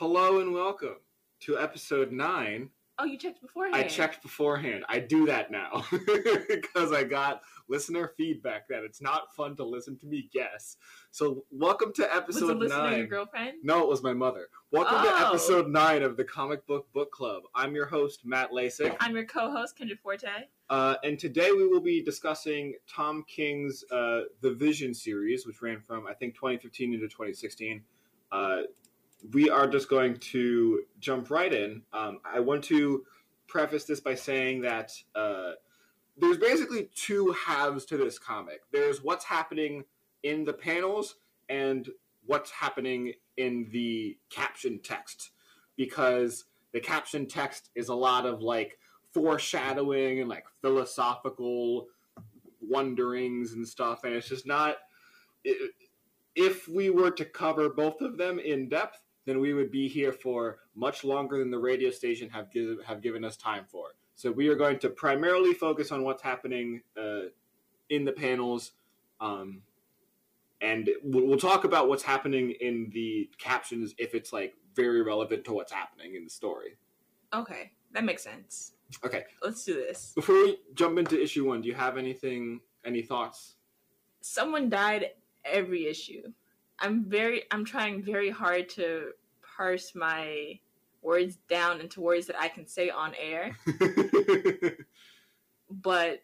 Hello and welcome to episode nine. Oh, you checked beforehand. I checked beforehand. I do that now because I got listener feedback that it's not fun to listen to me guess. So, welcome to Was episode listener nine. your girlfriend? No, it was my mother. Welcome to Oh. episode nine of the Comic Book Book Club. I'm your host, Matt Lasik. I'm your co-host, Kendra Forte. Uh, and today we will be discussing Tom King's uh, The Vision series, which ran from, I think, 2015 into 2016. Uh, we are just going to jump right in. Um, I want to preface this by saying that uh, there's basically two halves to this comic there's what's happening in the panels and what's happening in the caption text. Because the caption text is a lot of like foreshadowing and like philosophical wonderings and stuff and it's just not i- if we were to cover both of them in depth then we would be here for much longer than the radio station have given have given us time for so we are going to primarily focus on what's happening uh, in the panels um, and we'll, we'll talk about what's happening in the captions if it's like very relevant to what's happening in the story Okay, that makes sense. okay Let's do this. before we jump into issue one, do you have anything, any thoughts? Someone died every issue. I'm very, I'm trying very hard to parse my words down into words that I can say on air. But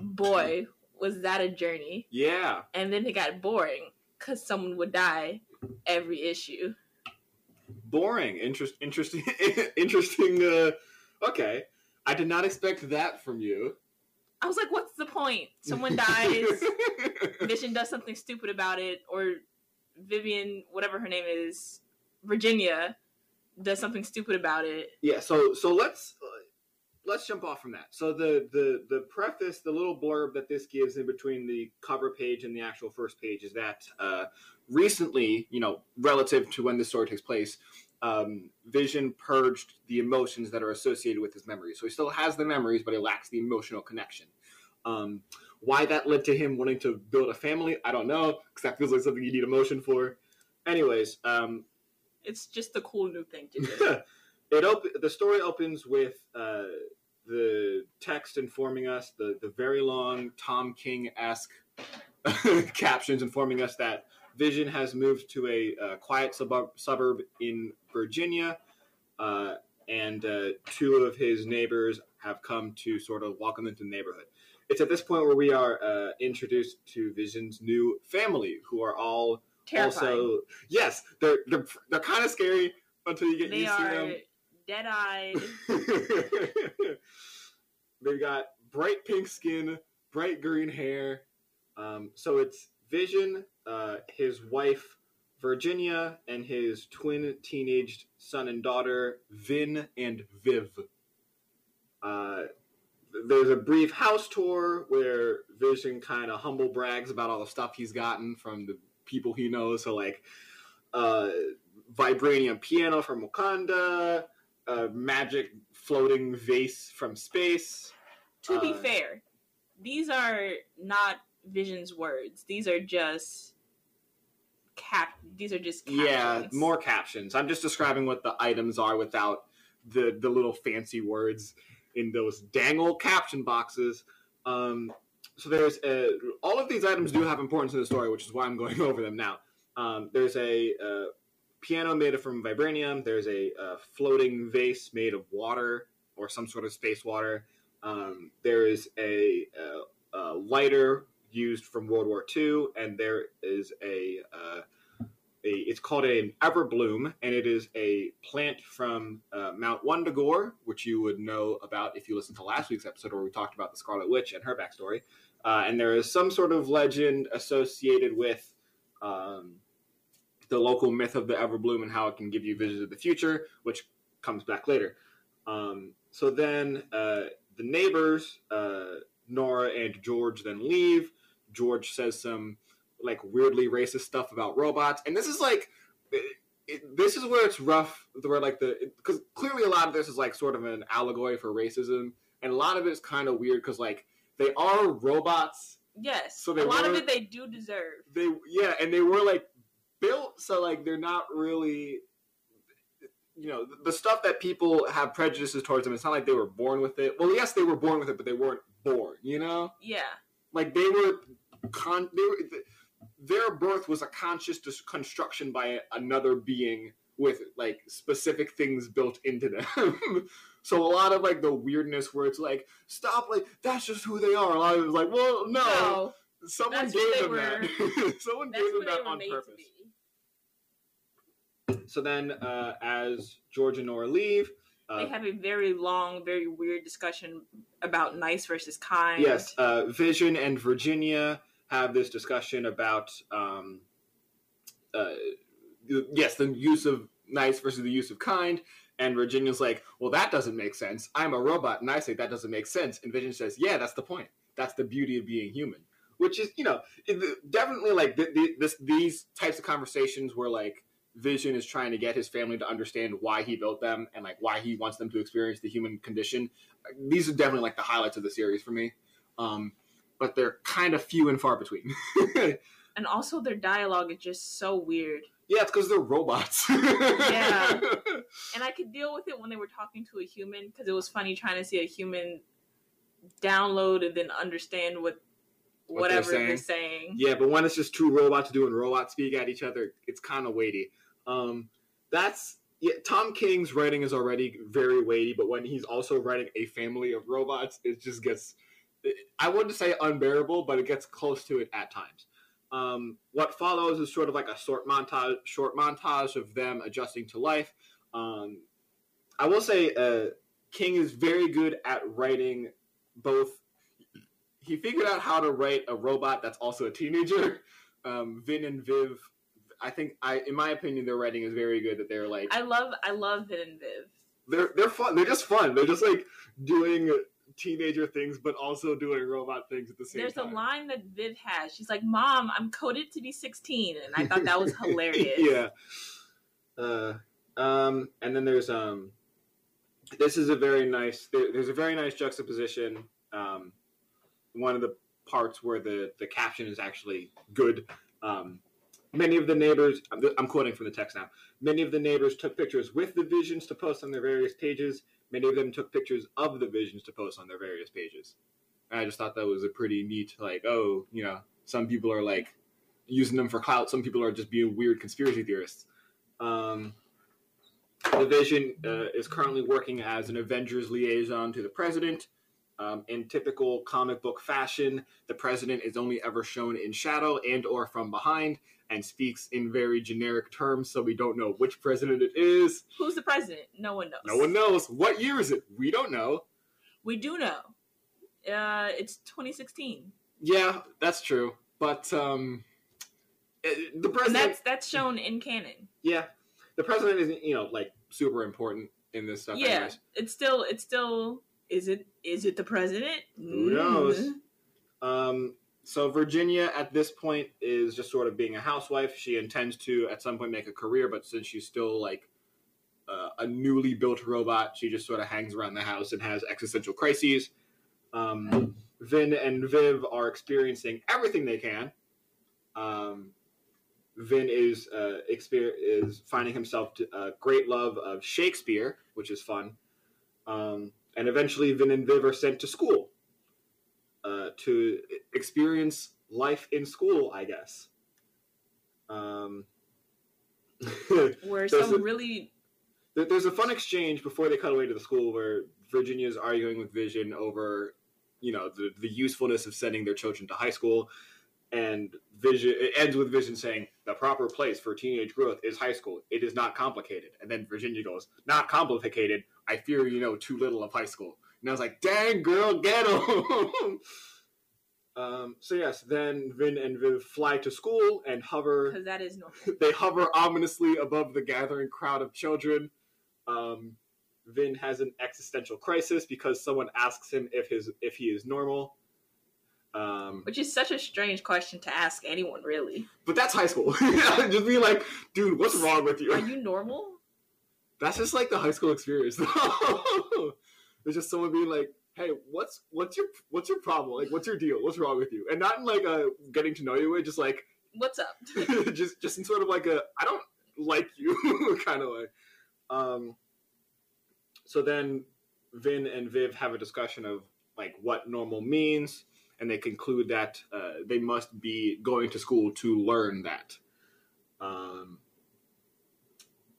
boy, was that a journey! yeah, And then it got boring because someone would die every issue. boring. Interest, interesting, interesting. Uh, okay, I did not expect that from you. I was like, what's the point? Someone dies. Vision does something stupid about it, or Vivian, whatever her name is, Virginia, does something stupid about it. yeah. So, so let's uh, let's jump off from that. So the the the preface, the little blurb that this gives in between the cover page and the actual first page is that uh, recently, you know, relative to when this story takes place, um, Vision purged the emotions that are associated with his memories. So he still has the memories, but he lacks the emotional connection. Um, why that led to him wanting to build a family, I don't know, because that feels like something you need emotion for. Anyways, um, It's just a cool new thing to do. it op- the story opens with uh, the text informing us the the very long Tom King esque captions informing us that Vision has moved to a uh, quiet suburb suburb in Virginia, uh, and uh, two of his neighbors have come to sort of welcome into the neighborhood. It's at this point where we are uh, introduced to Vision's new family, who are all Terrifying. also yes, they're they're, they're kind of scary until you get they used to them. dead-eyed. They've got bright pink skin, bright green hair. Um, so it's Vision, uh, his wife Virginia, and his twin teenaged son and daughter Vin and Viv. Uh, there's a brief house tour where Vision kind of humble brags about all the stuff he's gotten from the people he knows. So like, uh, vibranium piano from Wakanda, a magic floating vase from space. to be Uh, fair, these are not Vision's words. These are just cap. These are just captions. Yeah, more captions. I'm just describing what the items are without the the little fancy words in those dang old caption boxes. Um, so there's a, all of these items do have importance in the story, which is why I'm going over them now. Um, there's a uh, piano made from vibranium. There's a, uh floating vase made of water or some sort of space water. Um, there is a, uh a lighter used from World War II, and there is a uh, a, it's called an everbloom, and it is a plant from uh, Mount Wundagore, which you would know about if you listened to last week's episode where we talked about the Scarlet Witch and her backstory. Uh, and there is some sort of legend associated with um, the local myth of the everbloom and how it can give you visions of the future, which comes back later. Um, so then uh, the neighbors, uh, Nora and George, then leave. George says some like weirdly racist stuff about robots, and this is like, it, it, this is where it's rough. Where like the because clearly a lot of this is like sort of an allegory for racism, and a lot of it is kind of weird because like they are robots. Yes. So they a lot of it they do deserve. They yeah, and they were like built so like they're not really. You know the stuff that people have prejudices towards them. It's not like they were born with it. Well, yes, they were born with it, but they weren't born. You know, Yeah. like they were con. They were, their birth was a conscious dis- construction by another being with like specific things built into them. so a lot of like the weirdness where it's like, stop, like that's just who they are. A lot of it's like, well, no, No. someone gave them were. that. someone gave them that on purpose. So then, uh, as George and Nora leave, uh, They have a very long, very weird discussion about nice versus kind. yes, uh, Vision and Virginia have this discussion about, um, uh, yes, the use of nice versus the use of kind. And Virginia's like, well, that doesn't make sense. I'm a robot. And I say, that doesn't make sense. And Vision says, yeah, that's the point. That's the beauty of being human. Which is, you know, definitely like th- th- this, these types of conversations where like Vision is trying to get his family to understand why he built them and like why he wants them to experience the human condition. These are definitely like the highlights of the series for me. Um, but they're kind of few and far between. And also their dialogue is just so weird. yeah, it's because they're robots. Yeah. And I could deal with it when they were talking to a human because it was funny trying to see a human download and then understand what, What whatever they're they're saying. Yeah, but when it's just two robots doing robot speak at each other, it's kind of weighty. Um, that's yeah. Tom King's writing is already very weighty, but when he's also writing a family of robots, it just gets. I wouldn't say unbearable, but it gets close to it at times. Um, what follows is sort of like a short montage, short montage of them adjusting to life. Um, I will say, uh, King is very good at writing both he figured out how to write a robot that's also a teenager. Um, Vin and Viv, I think, I in my opinion, their writing is very good. That they're like I love I love Vin and Viv. they're they're fun. They're just fun. They're just like doing teenager things, but also doing robot things at the same There's time. There's a line that Viv has. She's like, "Mom, I'm coded to be 16," and I thought that was hilarious. yeah. Uh, um, and then there's um, this is a very nice. There, there's a very nice juxtaposition. Um, one of the parts where the the caption is actually good. Um, many of the neighbors. I'm, I'm quoting from the text now. Many of the neighbors took pictures with the visions to post on their various pages. Many of them took pictures of the visions to post on their various pages. And I just thought that was a pretty neat, like, oh, you know, some people are like using them for clout. Some people are just being weird conspiracy theorists. Um, the Vision uh, is currently working as an Avengers liaison to the president. Um, in typical comic book fashion, the president is only ever shown in shadow and or from behind, and speaks in very generic terms, so we don't know which president it is. Who's the president? No one knows. No one knows. What year is it? We don't know. We do know. Uh, it's 2016, Yeah, that's true. But um, eh, the and president. that's that's shown in canon. Yeah, the president isn't you know like super important in this stuff. yeah, anyways. it's still it's still. Is it is it the president? Who knows? Mm. Um, so Virginia at this point is just sort of being a housewife. She intends to at some point make a career, but since she's still like uh, a newly built robot, she just sort of hangs around the house and has existential crises. Um, Vin and Viv are experiencing everything they can. Um, Vin is uh, exper- is finding himself to, uh, great love of Shakespeare, which is fun. Um, and eventually, Vin and Viv are sent to school uh, to experience life in school, I guess. Um, Where some it- really there- there's a fun exchange before they cut away to the school where Virginia's arguing with Vision over, you know, the, the usefulness of sending their children to high school. And Vision it ends with Vision saying the proper place for teenage growth is high school. It is not complicated. And then Virginia goes, "Not complicated. I fear you know too little of high school." And I was like, "Dang girl, get him!" um, so yes, then Vin and Viv fly to school and hover because that is normal. they hover ominously above the gathering crowd of children. Um, Vin has an existential crisis because someone asks him if his if he is normal. Um, Which is such a strange question to ask anyone, really. but that's high school. just be like, dude, what's wrong with you? Are you normal? That's just like the high school experience. There's just someone being like, "Hey, what's what's your what's your problem? Like, what's your deal? What's wrong with you?" And not in like a getting to know you way, just like What's up? just just in sort of like a I don't like you kind of way. Um, so then Vin and Viv have a discussion of like what normal means, and they conclude that uh, they must be going to school to learn that. Um,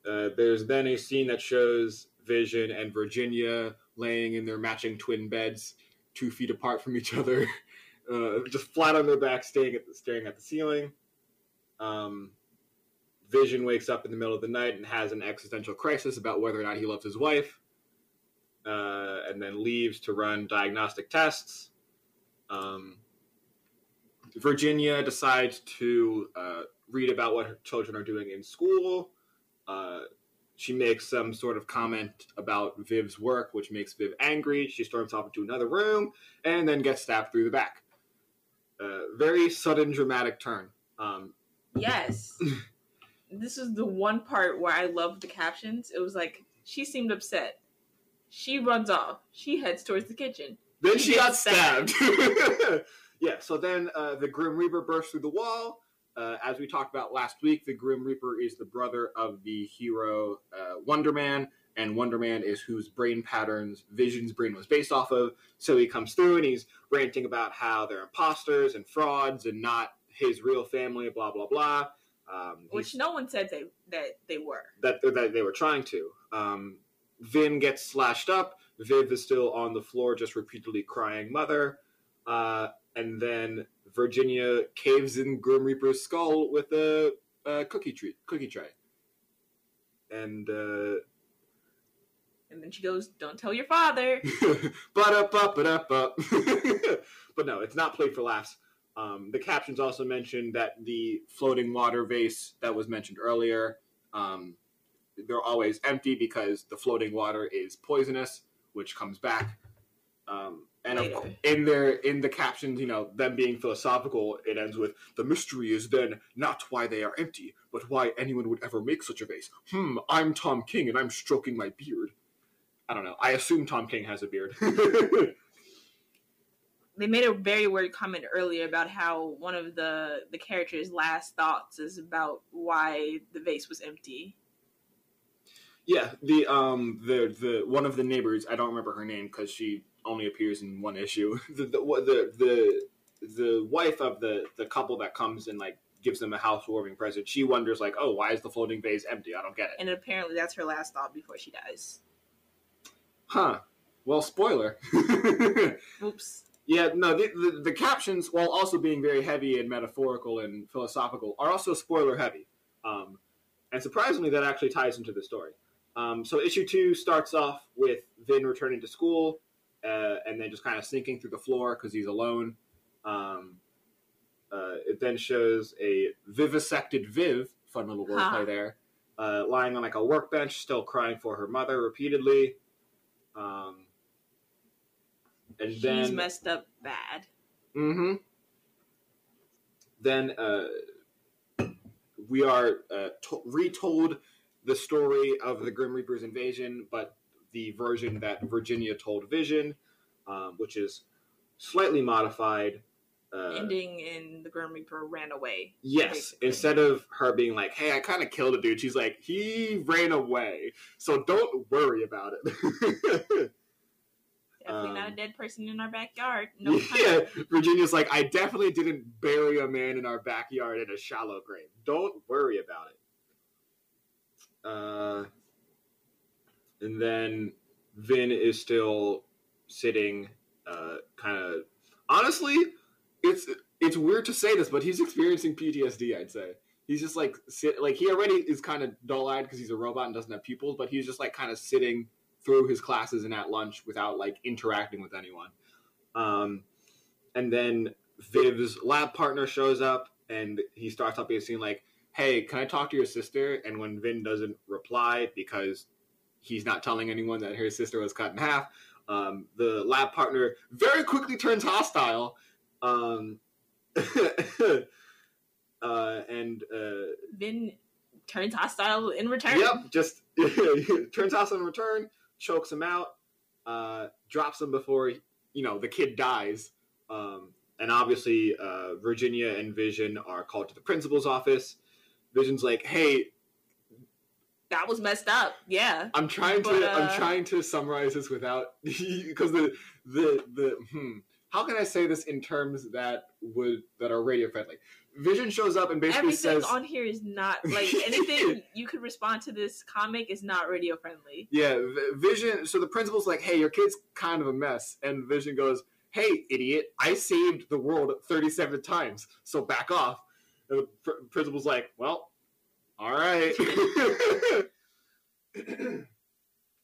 uh, there's then a scene that shows Vision and Virginia laying in their matching twin beds, two feet apart from each other, uh, just flat on their back, staring at the, staring at the ceiling. Um, Vision wakes up in the middle of the night and has an existential crisis about whether or not he loves his wife, uh, and then leaves to run diagnostic tests. Um, Virginia decides to uh, read about what her children are doing in school. Uh, she makes some sort of comment about Viv's work, which makes Viv angry. She storms off into another room and then gets stabbed through the back. Uh, very sudden, dramatic turn. Um, Yes. this is the one part where I loved the captions. It was like she seemed upset. She runs off. She heads towards the kitchen. then She she got gets stabbed. yeah, so then uh, the Grim Reaper bursts through the wall. Uh, as we talked about last week, the Grim Reaper is the brother of the hero uh, Wonder Man, and Wonder Man is whose brain patterns Vision's brain was based off of. So he comes through and he's ranting about how they're imposters and frauds and not his real family, blah blah blah. Um, Which no one said they that they were. that that they were trying to. Um, Vin gets slashed up. Viv is still on the floor, just repeatedly crying "mother," uh, and then Virginia caves in Grim Reaper's skull with a, a cookie treat, cookie tray, and uh, And then she goes, "Don't tell your father." but up, up, up, up. But no, it's not played for laughs. Um, the captions also mention that the floating water vase that was mentioned earlier, um, they're always empty because the floating water is poisonous, which comes back. Um, and of, in their in the captions, you know, them being philosophical, it ends with the mystery is then not why they are empty, but why anyone would ever make such a vase. Hmm, I'm Tom King and I'm stroking my beard. I don't know. I assume Tom King has a beard. they made a very weird comment earlier about how one of the the characters' last thoughts is about why the vase was empty. yeah, the um the the one of the neighbors, I don't remember her name because she only appears in one issue. The the the the, the wife of the the couple that comes and like gives them a housewarming present. She wonders like, "Oh, why is the floating vase empty? I don't get it." And apparently, that's her last thought before she dies. Huh. Well, spoiler. Oops. Yeah, no, the, the, the captions, while also being very heavy and metaphorical and philosophical, are also spoiler heavy. Um, and surprisingly, that actually ties into the story. Um, so, issue two starts off with Vin returning to school uh, and then just kind of sinking through the floor because he's alone. Um, uh, it then shows a vivisected Viv, fun little wordplay Ha. there, uh, lying on like a workbench, still crying for her mother repeatedly. Um, and She's then messed up bad. Mm-hmm. Then uh, we are uh, to- retold the story of the Grim Reaper's invasion, but the version that Virginia told Vision, um, which is slightly modified. Uh, Ending in the Grim Reaper ran away. yes, basically. instead of her being like, "Hey, I kind of killed a dude," she's like, "He ran away, so don't worry about it." Definitely not a Um, dead person in our backyard. No. yeah, Virginia's like, I definitely didn't bury a man in our backyard in a shallow grave. Don't worry about it. Uh, and then Vin is still sitting, uh, kind of. Honestly, it's it's weird to say this, but he's experiencing PTSD. I'd say he's just like sit like he already is kind of dull eyed because he's a robot and doesn't have pupils, but he's just like kind of sitting through his classes and at lunch without like interacting with anyone. Um, and then Viv's lab partner shows up and he starts up being like, "Hey, can I talk to your sister?" And when Vin doesn't reply because he's not telling anyone that his sister was cut in half, um, the lab partner very quickly turns hostile. Um, uh, and uh, Vin turns hostile in return. Yep, just turns hostile in return, chokes him out, uh, drops him before you know the kid dies. Um, and obviously, uh, Virginia and Vision are called to the principal's office. Vision's like, "Hey, that was messed up. Yeah. I'm trying to But, I'm uh, trying to summarize this without because the the the hmm, how can I say this in terms that would that are radio friendly? Vision shows up and basically Everything says on here is not like anything you could respond to this comic is not radio friendly. Yeah, Vision. So the principal's like, "Hey, your kid's kind of a mess," and Vision goes, "Hey, idiot! I saved the world 37 times, so back off." And the pr- principal's like, "Well, all right."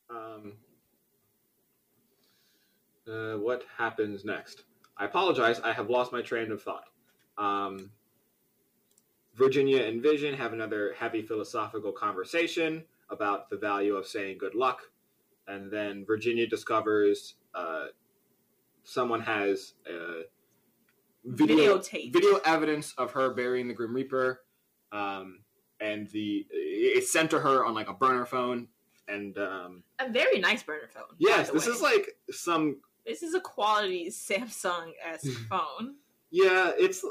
um, uh, what happens next? I apologize. I have lost my train of thought. Um, Virginia and Vision have another heavy philosophical conversation about the value of saying good luck. And then Virginia discovers uh, someone has uh, video, Videotape. video evidence of her burying the Grim Reaper. Um, and the it's sent to her on like a burner phone. And um, A very nice burner phone. yes, this way. is like some this is a quality Samsung S phone. Yeah, it's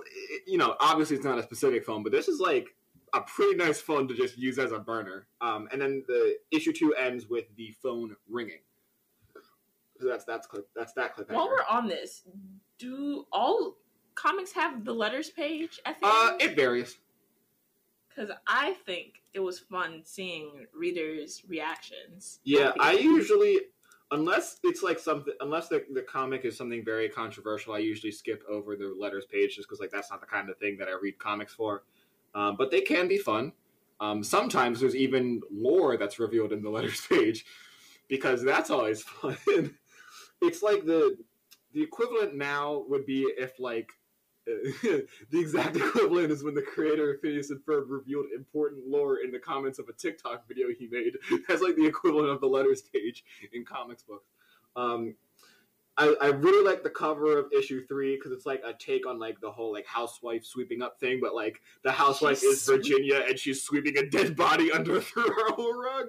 you know obviously it's not a specific phone, but this is like a pretty nice phone to just use as a burner. Um, and then the issue two ends with the phone ringing. So that's that's clip that's that clip. While we're on this, do all comics have the letters page at the uh, end? it varies. Because I think it was fun seeing readers' reactions. Yeah, I usually unless it's like something unless the, the comic is something very controversial, I usually skip over the letters page just because like that's not the kind of thing that I read comics for. Um, but they can be fun. Um, sometimes there's even lore that's revealed in the letters page because that's always fun. it's like the the equivalent now would be if like the exact equivalent is when the creator of Phineas and Ferb revealed important lore in the comments of a TikTok video he made. That's like the equivalent of the letters page in comics books. Um, I, I really like the cover of issue three because it's like a take on like the whole like housewife sweeping up thing, but like the housewife She's is Virginia and she's sweeping a dead body under a throw rug.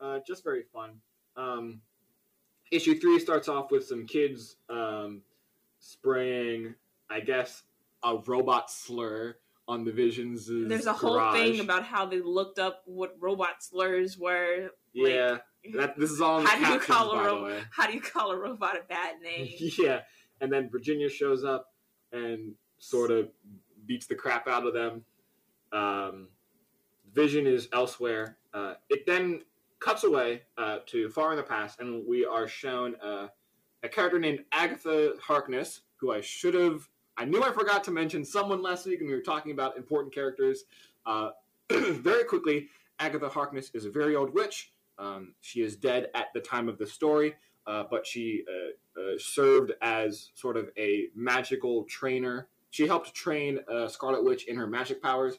Uh, just very fun. Um, issue three starts off with some kids um, spraying, I guess, a robot slur on the Visions. There's a whole thing about how they looked up what robot slurs were. like, yeah. That this is all How do you call a by ro- How do you call a robot a bad name? yeah, and then Virginia shows up and sort of beats the crap out of them. Um, Vision is elsewhere. Uh, it then cuts away uh, to far in the past, and we are shown uh, a character named Agatha Harkness, who I should have. I knew I forgot to mention someone last week, and we were talking about important characters. Uh, very quickly, Agatha Harkness is a very old witch. Um, she is dead at the time of the story, uh, but she uh, uh, served as sort of a magical trainer. She helped train Scarlet Witch in her magic powers,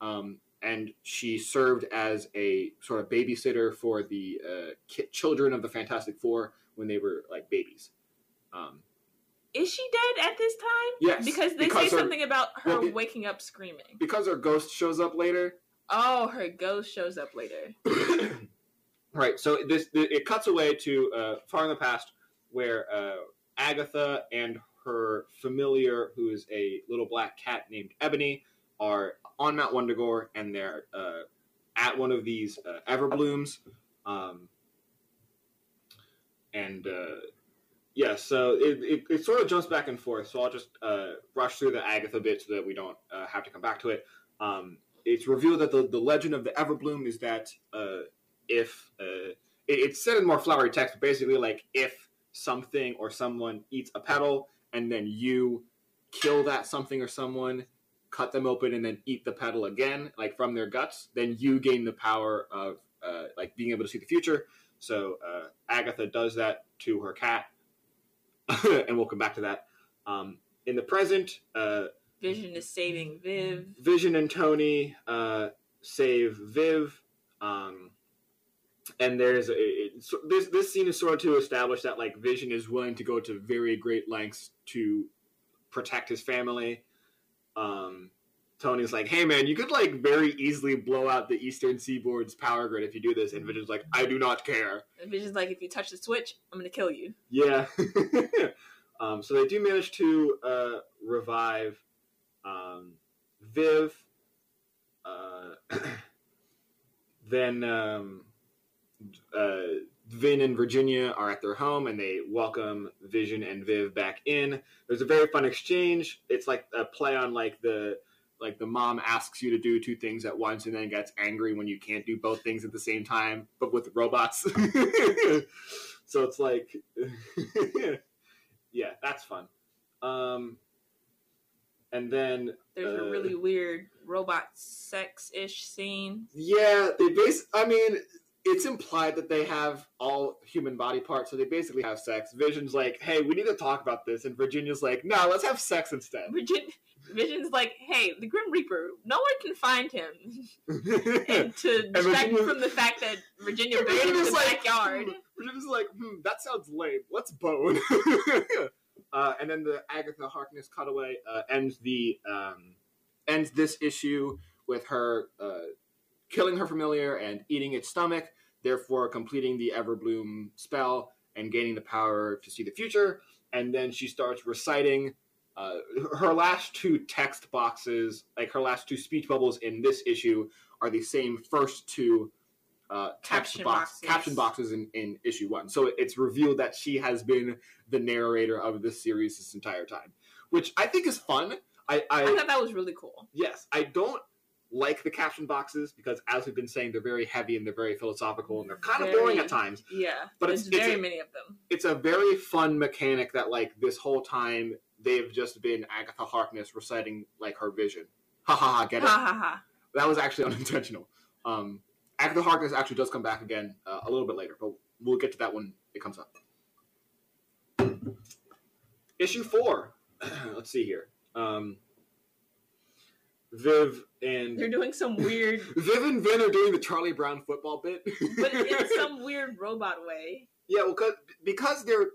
um, and she served as a sort of babysitter for the uh, ki- children of the Fantastic Four when they were like babies. Um, Is she dead at this time? yes, Because they because say her- something about her well, waking up screaming. because her ghost shows up later. Oh, her ghost shows up later. right. So this it cuts away to uh, far in the past where uh, Agatha and her familiar, who is a little black cat named Ebony, are on Mount Wundagore, and they're uh, at one of these uh, Everblooms. Um, and uh, yeah, so it, it, it sort of jumps back and forth. So I'll just uh, rush through the Agatha bit so that we don't uh, have to come back to it. Um, it's revealed that the, the legend of the Everbloom is that uh, if uh, it, it's said in more flowery text, but basically like if something or someone eats a petal and then you kill that something or someone, cut them open and then eat the petal again, like from their guts, then you gain the power of uh, like being able to see the future. So uh, Agatha does that to her cat, and we'll come back to that. Um, in the present, uh, Vision is saving Viv. Vision and Tony uh, save Viv, um, and there's a, it, so this this scene is sort of to establish that like Vision is willing to go to very great lengths to protect his family. Um, Tony's like, "Hey man, you could like very easily blow out the Eastern Seaboard's power grid if you do this," and Vision's like, "I do not care." And Vision's like, if you touch the switch, I'm gonna kill you. Yeah. um, so they do manage to uh, revive um, Viv. Uh, then um, uh, Vin and Virginia are at their home and they welcome Vision and Viv back in. There's a very fun exchange. It's like a play on like the like the mom asks you to do two things at once and then gets angry when you can't do both things at the same time, but with robots. so it's like, yeah, that's fun. Um, and then There's uh, a really weird robot sex ish scene. Yeah, they base. I mean, it's implied that they have all human body parts, so they basically have sex. Vision's like, "Hey, we need to talk about this," and Virginia's like, "No, let's have sex instead." Virgin- Vision's like, hey, the Grim Reaper, no one can find him. And to distract Virginia- from the fact that Virginia And buried him in the like, backyard. Virginia's like, "Hmm, that sounds lame. Let's bone." uh, and then the Agatha Harkness cutaway uh, ends the um, ends this issue with her uh, killing her familiar and eating its stomach, therefore completing the Everbloom spell and gaining the power to see the future. And then she starts reciting uh, her last two text boxes, like her last two speech bubbles in this issue, are the same first two uh, text Caption box boxes. caption boxes in, in issue one. So it's revealed that she has been the narrator of this series this entire time, which I think is fun. I, I I thought that was really cool. yes, I don't like the caption boxes because, as we've been saying, they're very heavy and they're very philosophical and they're kind of boring at times. Yeah, But it's- it's very a- many of them. It's a very fun mechanic that, like, this whole time they've just been Agatha Harkness reciting like her vision. Ha ha ha! Get it? ha ha. ha! That was actually unintentional. Um, Agatha Harkness actually does come back again uh, a little bit later, but we'll get to that when it comes up. Issue four. Let's see here. Um, Viv and They're doing some weird, Viv and Vin are doing the Charlie Brown football bit. but in some weird robot way. yeah, well, cause, because they're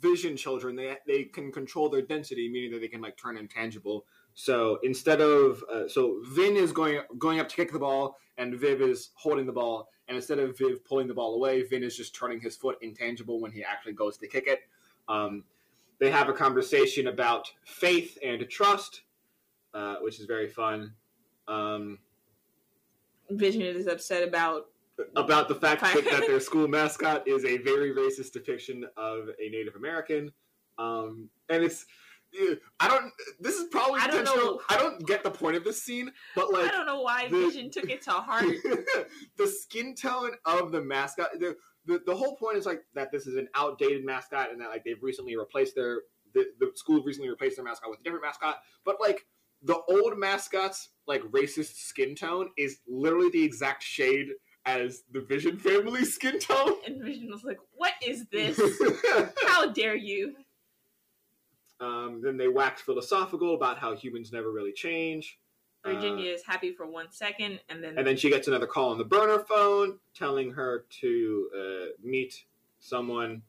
vision children, they they can control their density, meaning that they can like turn intangible. So instead of uh, so Vin is going going up to kick the ball, and Viv is holding the ball, and instead of Viv pulling the ball away, Vin is just turning his foot intangible when he actually goes to kick it. Um, they have a conversation about faith and trust, uh, which is very fun. Um, Vision is upset about about the fact that, that their school mascot is a very racist depiction of a Native American, um, and it's. I don't. This is probably I don't intentional. know. I don't get the point of this scene, but like I don't know why the- Vision took it to heart. the skin tone of the mascot. The, the the whole point is like that this is an outdated mascot, and that like they've recently replaced their the, the school recently replaced their mascot with a different mascot. But like the old mascot's like racist skin tone is literally the exact shade as the Vision family skin tone. And Vision was like, "What is this? How dare you?" um, then they wax philosophical about how humans never really change. Uh, Virginia is happy for one second, and then, And then she gets another call on the burner phone telling her to uh, meet someone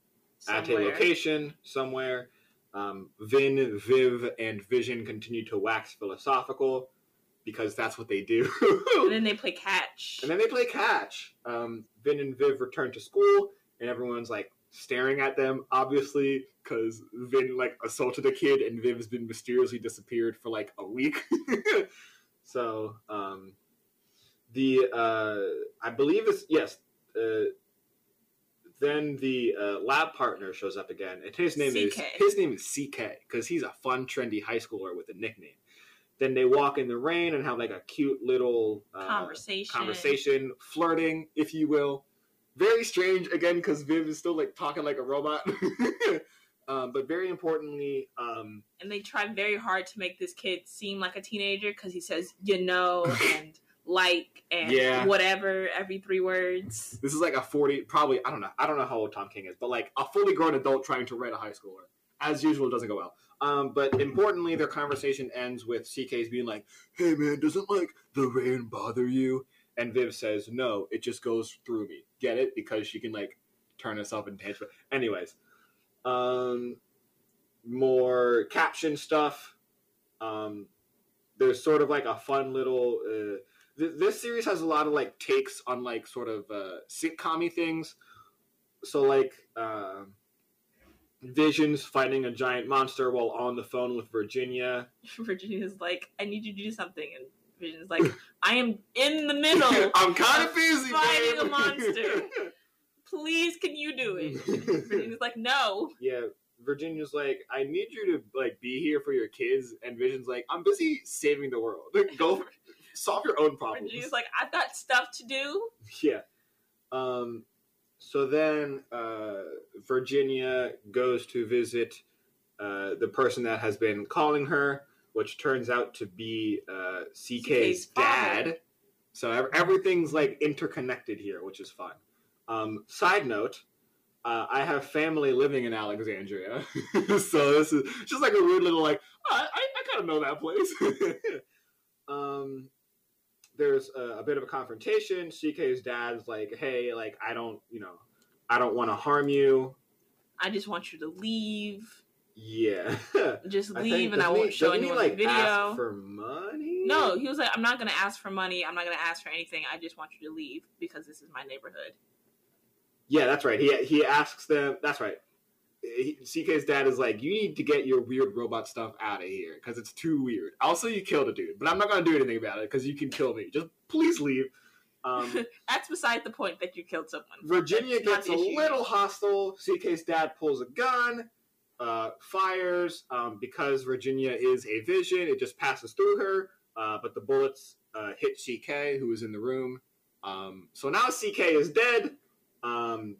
at a location somewhere. Um, Vin, Viv, and Vision continue to wax philosophical because that's what they do. and then they play catch. and then they play catch. Um, Vin and Viv return to school, and everyone's like staring at them, obviously, because Vin like assaulted a kid, and Viv's been mysteriously disappeared for like a week. so, um, the uh, I believe it's yes. Uh, then the uh, lab partner shows up again, and his name is his name is CK because he's a fun, trendy high schooler with a nickname. Then they walk in the rain and have like a cute little uh, conversation. conversation, flirting, if you will. Very strange again because Viv is still like talking like a robot. um, but very importantly, um, and they try very hard to make this kid seem like a teenager because he says you know and like and Yeah. whatever every three words. this is like a forty, probably I don't know, I don't know how old Tom King is, but like a fully grown adult trying to write a high schooler. As usual, it doesn't go well. Um, but importantly, their conversation ends with CK's being like, "Hey man, doesn't like the rain bother you?" And Viv says, "No, it just goes through me. Get it? Because she can like turn herself into tangible." Anyways, um, more caption stuff. Um, there's sort of like a fun little. Uh, th- this series has a lot of like takes on like sort of uh, things. So like. um Vision's fighting a giant monster while on the phone with Virginia. Virginia's like, I need you to do something, and Vision's like, I am in the middle. I'm kind of busy. fighting babe. a monster. Please, can you do it? Vision's like, no. yeah, Virginia's like, I need you to like be here for your kids, and Vision's like, I'm busy saving the world. Like, go solve your own problems. Virginia's like, I've got stuff to do. Yeah. Um. So then, uh, Virginia goes to visit uh, the person that has been calling her, which turns out to be uh, CK's, CK's father. dad. So ev- everything's like interconnected here, which is fun. Um, side note. Uh, I have family living in Alexandria, so this is just like a weird little like I, I, I kind of know that place. um, there's a, a bit of a confrontation. CK's dad's like, "Hey, like I don't, you know, I don't want to harm you." I just want you to leave. Yeah, Just I leave, think- and I won't he- show anyone the like, video. ask for money. No, he was like, I'm not gonna ask for money. I'm not gonna ask for anything. I just want you to leave because this is my neighborhood. Yeah, that's right. He he asks them. That's right. He, CK's dad is like, "You need to get your weird robot stuff out of here because it's too weird." Also, you killed a dude, but I'm not gonna do anything about it because you can kill me. Just please leave. Um, That's beside the point that you killed someone. Virginia That's gets a little hostile. CK's dad pulls a gun, uh, fires. Um, because Virginia is a vision, it just passes through her. Uh, but the bullets uh, hit CK, who is in the room. Um, so now CK is dead. Um,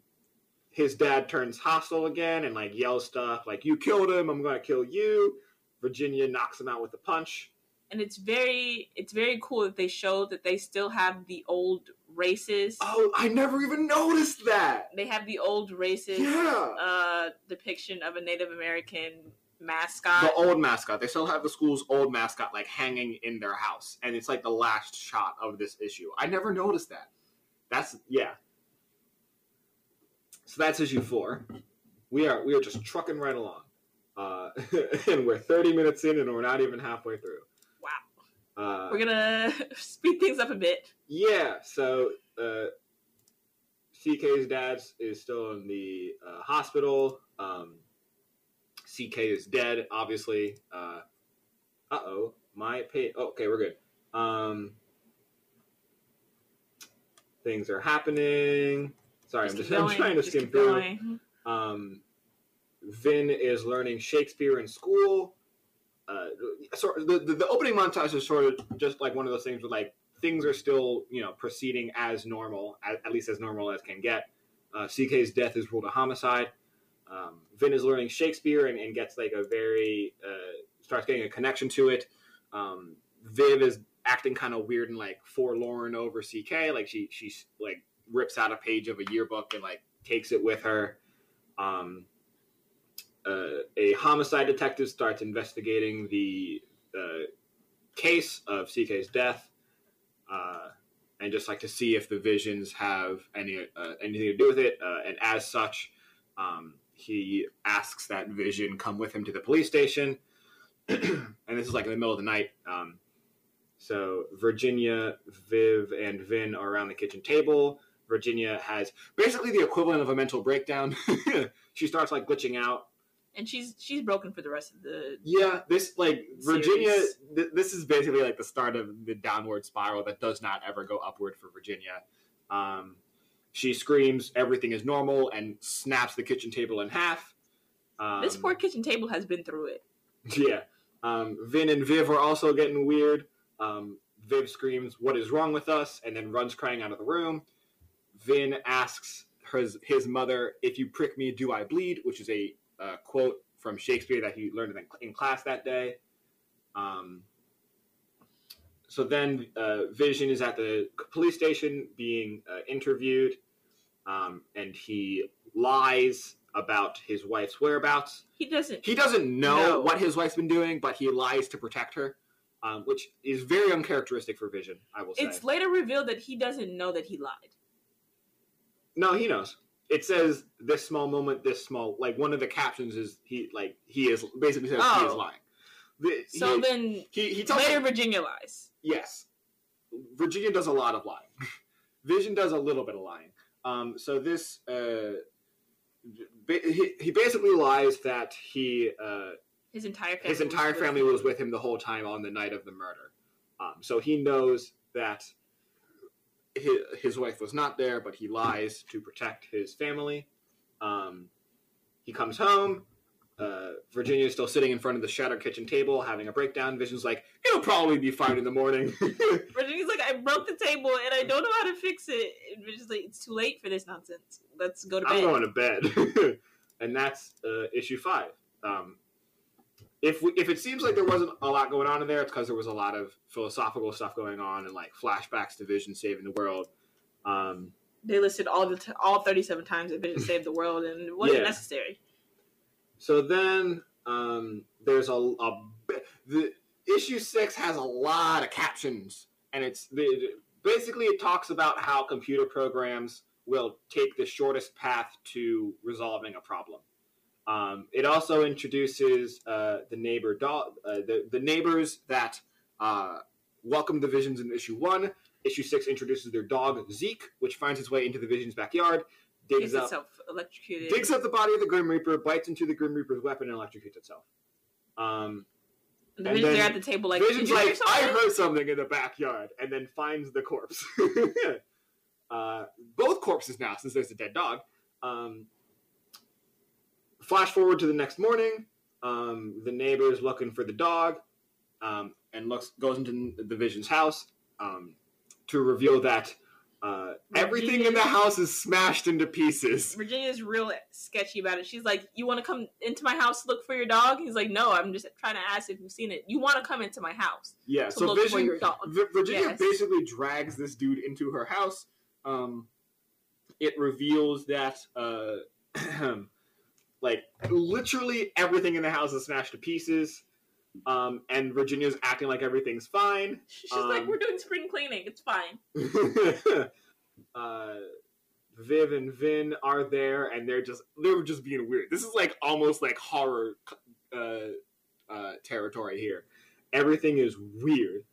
his dad turns hostile again and like yells stuff like "You killed him. I'm gonna kill you." Virginia knocks him out with a punch. and it's very it's very cool that they showed that they still have the old races. Oh, I never even noticed that. They have the old races Yeah. uh, depiction of a Native American mascot. the old mascot. They still have the school's old mascot like hanging in their house, and it's like the last shot of this issue. I never noticed that. That's yeah. So that's issue four. We are we are just trucking right along, uh, and we're thirty minutes in, and we're not even halfway through. wow, Uh, we're gonna speed things up a bit. yeah. So uh, CK's dad is still in the uh, hospital. Um, CK is dead, obviously. Uh oh, my pay. Oh, okay, we're good. Um, things are happening. Sorry, I'm Just just I'm trying to just skim through. Um, Vin is learning Shakespeare in school. Uh, so the, the the opening montage is sort of just like one of those things where like things are still you know proceeding as normal, at, at least as normal as can get. Uh, CK's death is ruled a homicide. Um, Vin is learning Shakespeare and, and gets like a very uh, starts getting a connection to it. Um, Viv is acting kind of weird and like forlorn over CK. Like she she's like rips out a page of a yearbook and like takes it with her. Um, uh, a homicide detective starts investigating the uh, case of CK's death, uh, and just like to see if the visions have any uh, anything to do with it. Uh, and as such, um, he asks that vision come with him to the police station. and this is like in the middle of the night. Um, so Virginia, Viv, and Vin are around the kitchen table. Virginia has basically the equivalent of a mental breakdown. she starts like glitching out. And she's she's broken for the rest of the. Yeah, this like Virginia. Th- this is basically like the start of the downward spiral that does not ever go upward for Virginia. Um, she screams, "Everything is normal," and snaps the kitchen table in half. Um, this poor kitchen table has been through it. Yeah. Um, Vin and Viv are also getting weird. Um, Viv screams, What is wrong with us? and then runs crying out of the room. Vin asks his, his mother, If you prick me, do I bleed? which is a uh, quote from Shakespeare that he learned in, in class that day. Um, so then uh, Vision is at the police station being uh, interviewed, um, and he lies about his wife's whereabouts He doesn't. he doesn't know No. what his wife's been doing, but he lies to protect her, um, which is very uncharacteristic for Vision. I will say. It's later revealed that he doesn't know that he lied. No, he knows. It says this small moment, this small. Like one of the captions is he like he is basically says he is Oh. lying. The- So he, then he he tells later Virginia lies. yes, Virginia does a lot of lying. Vision does a little bit of lying. Um, so this uh, he, he basically lies that he uh, His entire family. his entire was with family him. was with him the whole time on the night of the murder. Um, so he knows that his, his wife was not there, but he lies to protect his family. Um, he comes home. Uh, Virginia is still sitting in front of the shattered kitchen table having a breakdown. Vision's like, it'll probably be fine in the morning. Virginia's like, I broke the table and I don't know how to fix it. And Vision's like, it's too late for this nonsense. Let's go to bed. I'm going to bed. and that's uh, issue five. Um, if we, if it seems like there wasn't a lot going on in there, it's because there was a lot of philosophical stuff going on and like flashbacks to Vision saving the world. Um, they listed all the t- all 37 times that Vision saved the world and it wasn't Yeah. necessary. So then um, there's a, a the issue six has a lot of captions, and it's the, basically it talks about how computer programs will take the shortest path to resolving a problem. Um, it also introduces uh, the neighbor dog, uh, the the neighbors that uh, welcome the visions in issue one. Issue six introduces their dog Zeke, which finds its way into the vision's backyard, digs up itself electrocuted. digs up the body of the Grim Reaper, bites into the Grim Reaper's weapon, and electrocutes itself. Um, and the and Vision's then at the table like, Vision's like, I something?" heard something in the backyard, and then finds the corpse. uh, both corpses now, since there's a dead dog. Um, flash forward to the next morning. Um, the neighbor is looking for the dog, um, and looks goes into the Vision's house um, to reveal that uh, everything in the house is smashed into pieces. Virginia's real sketchy about it. She's like, "You want to come into my house to look for your dog?" He's like, "No, I'm just trying to ask if you've seen it. You want to come into my house Yeah, to so look for Vision, your dog?" Vi- Virginia Yes. basically drags this dude into her house. Um, it reveals that, uh, like, literally everything in the house is smashed to pieces. Um, and Virginia's acting like everything's fine. She's like, Um, "We're doing spring cleaning. It's fine." uh, Viv and Vin are there, and they're just they're just being weird. This is like almost like horror uh, uh, territory here. Everything is weird.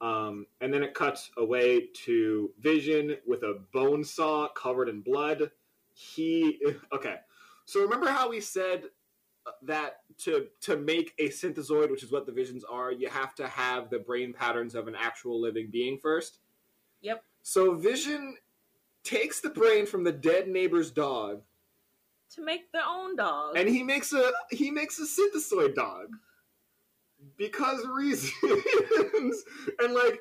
Um, and then it cuts away to Vision with a bone saw covered in blood. He okay. So remember how we said uh, that to to make a synthezoid, which is what the visions are, you have to have the brain patterns of an actual living being first. Yep. So Vision takes the brain from the dead neighbor's dog, To make their own dog. and he makes a he makes a synthezoid dog because reasons. and like,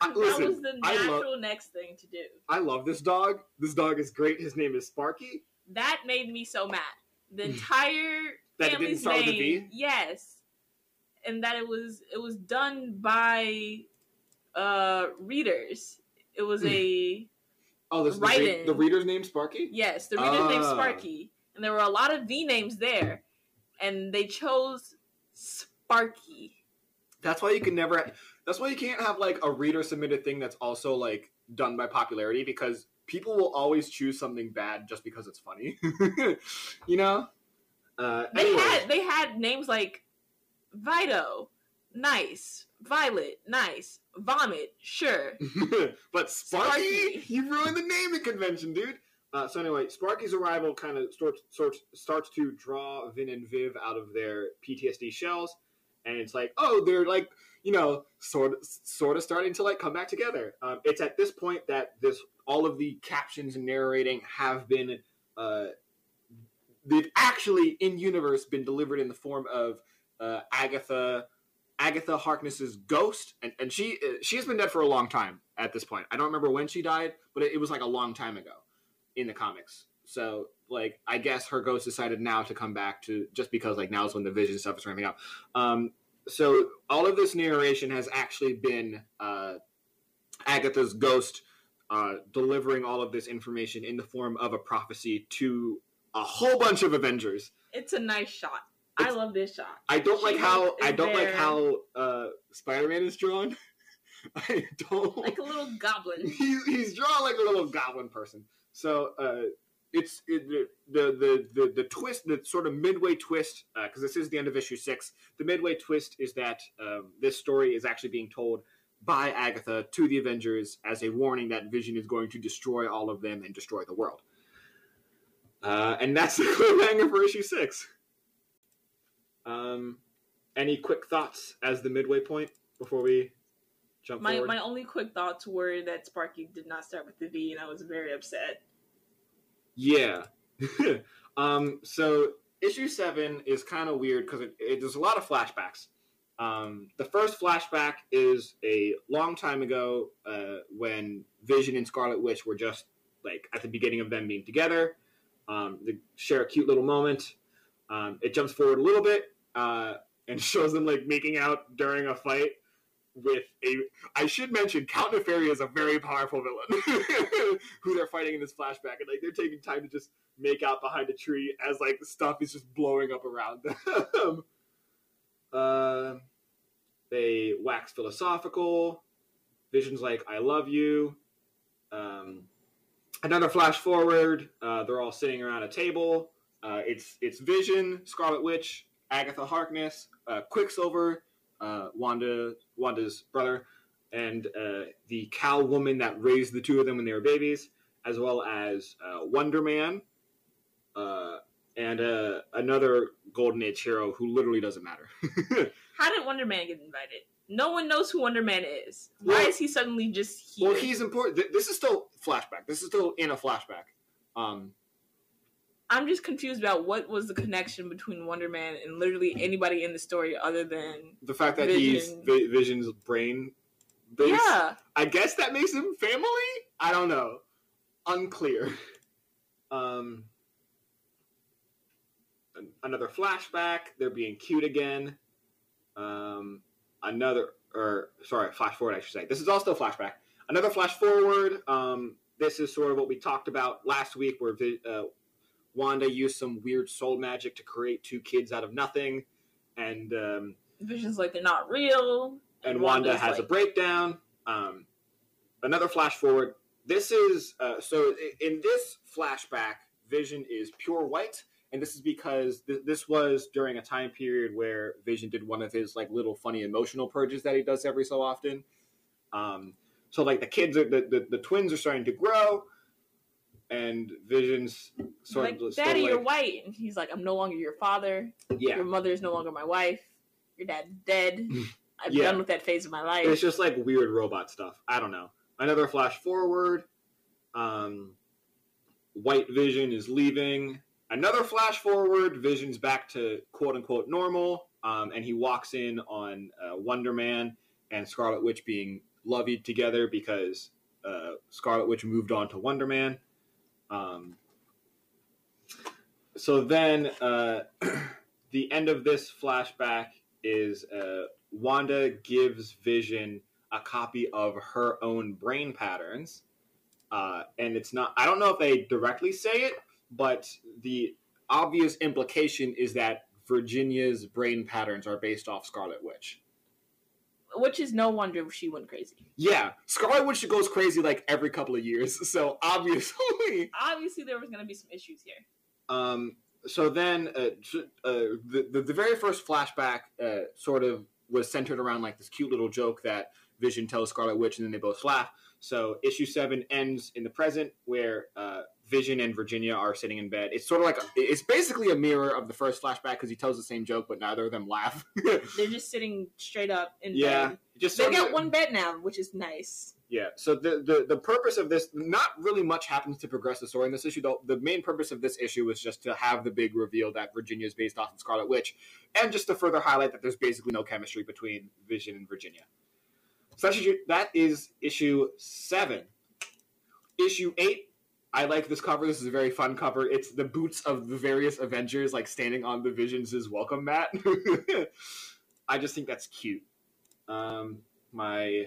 I, that listen, was the natural next thing to do. I love this dog. This dog is great. His name is Sparky. That made me so mad. The entire That family's start with a name, yes, and that it was it was done by uh readers. It was a Oh, this the, Right read- in. the reader's name Sparky. yes, the reader's named Ah. Sparky, and there were a lot of V names there, and they chose Sparky. That's why you can never. That's why you can't have like a reader submitted thing that's also like done by popularity because people will always choose something bad just because it's funny. you know. Uh, They anyway. had they had names like Vito, nice, Violet, nice, Vomit, sure. but Sparky, Sparky. you ruined the naming convention, dude. Uh, so anyway, Sparky's arrival kind of starts, starts starts to draw Vin and Viv out of their PTSD shells, and it's like, oh, they're like, you know, sort of sort of starting to like come back together. Um, it's at this point that this all of the captions and narrating have been uh, they've actually in universe been delivered in the form of uh, Agatha Agatha Harkness's ghost, and, and she uh, she has been dead for a long time at this point. I don't remember when she died, but it, it was like a long time ago in the comics. So like I guess her ghost decided now to come back to just because like now is when the vision stuff is ramping up. Um, so all of this narration has actually been uh, Agatha's ghost uh, delivering all of this information in the form of a prophecy to a whole bunch of Avengers. It's a nice shot. I love this shot. I don't like how I don't like how uh, Spider-Man is drawn. I don't Like a little goblin. he's, he's drawn like a little goblin person. So uh, it's it, the, the the the twist, the sort of midway twist, because this is the end of issue six. The midway twist is that um, this story is actually being told by Agatha to the Avengers as a warning that Vision is going to destroy all of them and destroy the world. Uh, and that's the cliffhanger for issue six. Um, any quick thoughts as the midway point before we Jump My forward. my only quick thoughts were that Sparky did not start with the V, and I was very upset. Yeah. um, so issue seven is kind of weird because it, it, there's a lot of flashbacks. Um, the first flashback is a long time ago uh, when Vision and Scarlet Witch were just like at the beginning of them being together. Um, they share a cute little moment. Um, it jumps forward a little bit uh, and shows them like making out during a fight with a. I should mention Count Nefaria is a very powerful villain who they're fighting in this flashback, and like they're taking time to just make out behind a tree as like stuff is just blowing up around them. Uh, they wax philosophical. Vision's like, "I love you." Um, another flash forward. Uh, they're all sitting around a table. Uh, it's it's Vision, Scarlet Witch, Agatha Harkness, uh, Quicksilver, uh, Wanda Wanda's brother, and uh, the cow woman that raised the two of them when they were babies, as well as uh, Wonder Man, and uh, another Golden Age hero who literally doesn't matter. How did Wonder Man get invited? No one knows who Wonder Man is. Why Well- is he suddenly just here? well, he's important. This is still flashback. This is still in a flashback. Um, I'm just confused about what was the connection between Wonder Man and literally anybody in the story other than the fact that he's Vision. Vi- Vision's brain. base, yeah. I guess that makes him family. I don't know. Unclear. Um, another flashback. They're being cute again. Um, another, or sorry, flash forward. I should say. This is also a flashback. Another flash forward. Um, this is sort of what we talked about last week, where Vi- uh, Wanda used some weird soul magic to create two kids out of nothing, and um, Vision's like they're not real. and Wanda Wanda's has a breakdown. Um, another flash forward. This is uh, so in this flashback, Vision is pure white, and this is because th- this was during a time period where Vision did one of his like little funny emotional purges that he does every so often. Um, so like the kids are the, the, the twins are starting to grow, and Vision's sort like, of Daddy, like, you're white, and he's like, I'm no longer your father. yeah. Your mother is no longer my wife. Your dad's dead. I'm Yeah. done with that phase of my life. It's just like weird robot stuff. I don't know. Another flash forward. Um, White Vision is leaving. Another flash forward. Vision's back to quote unquote normal. Um, and he walks in on uh, Wonder Man and Scarlet Witch being lovey together because uh, Scarlet Witch moved on to Wonder Man. Um, so then uh, the end of this flashback is uh, Wanda gives Vision a copy of her own brain patterns. Uh, and it's not, I don't know if they directly say it, but the obvious implication is that Virginia's brain patterns are based off Scarlet Witch. Which is no wonder she went crazy. Yeah, Scarlet Witch goes crazy like every couple of years, so obviously. Obviously, there was going to be some issues here. Um, so then, uh, uh, the, the the very first flashback uh, sort of was centered around like this cute little joke that Vision tells Scarlet Witch, and then they both laugh. So issue seven ends in the present, where uh, Vision and Virginia are sitting in bed. It's sort of like it's basically a mirror of the first flashback because he tells the same joke, but neither of them laugh. They're just sitting straight up in yeah, bed. just They sort of- got one bed now, which is nice. Yeah. So the, the the purpose of this, not really much happens to progress the story in this issue. Though the main purpose of this issue was just to have the big reveal that Virginia is based off of Scarlet Witch, and just to further highlight that there's basically no chemistry between Vision and Virginia. So that's issue, that is issue seven. Issue eight. I like this cover. This is a very fun cover. It's the boots of the various Avengers like standing on the Vision's welcome mat. I just think that's cute. Um, my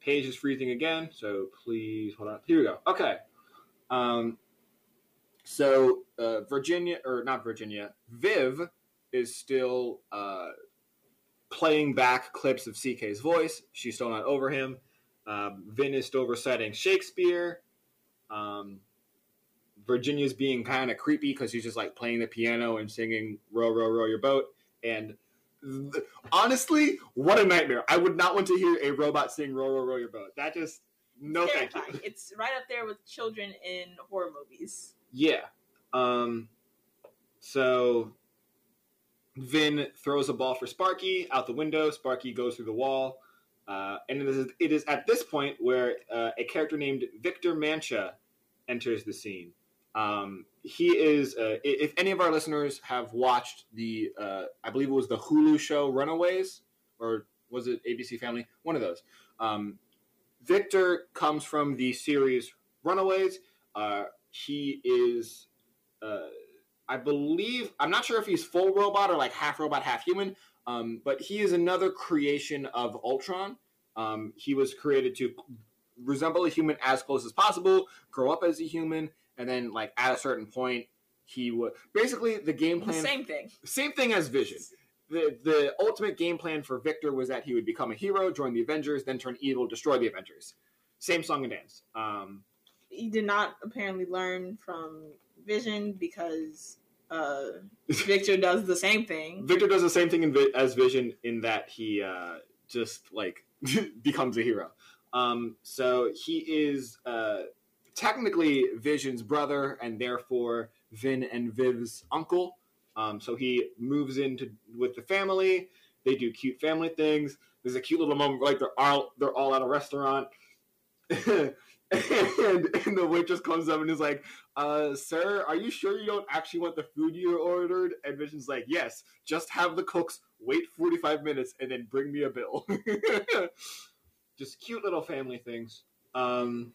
page is freezing again, so please hold on. Here we go. Okay. Um, so uh, Virginia, or not Virginia, Viv is still uh, playing back clips of CK's voice. She's still not over him. Um, Vin is still reciting Shakespeare. Um, Virginia's being kind of creepy because she's just like playing the piano and singing "Row, row, row your boat." And th- honestly, what a nightmare! I would not want to hear a robot sing "Row, row, row your boat." That just no, thank you. It's right up there with children in horror movies. Yeah. Um. So Vin throws a ball for Sparky out the window. Sparky goes through the wall. Uh, and it is, it is at this point where uh, a character named Victor Mancha enters the scene. Um, he is, uh, if any of our listeners have watched the, uh, I believe it was the Hulu show Runaways, or was it ABC Family? One of those. Um, Victor comes from the series Runaways. Uh, he is, uh, I believe, I'm not sure if he's full robot or like half robot, half human, um, but he is another creation of Ultron. Um, he was created to resemble a human as close as possible, grow up as a human, and then like at a certain point, he would basically the game plan Same thing. same thing as Vision. The the ultimate game plan for Victor was that he would become a hero, join the Avengers, then turn evil, destroy the Avengers. Same song and dance. Um, He did not apparently learn from Vision because uh, Victor does the same thing. Victor does the same thing in Vi- as Vision in that he uh, just like becomes a hero. Um, so he is uh, technically Vision's brother and therefore Vin and Viv's uncle. Um, so he moves into with the family. They do cute family things. There's a cute little moment where like they're all they're all at a restaurant. and, and the waitress comes up and is like, uh, sir, are you sure you don't actually want the food you ordered? And Vision's like, yes, just have the cooks wait 45 minutes and then bring me a bill. just cute little family things. Um,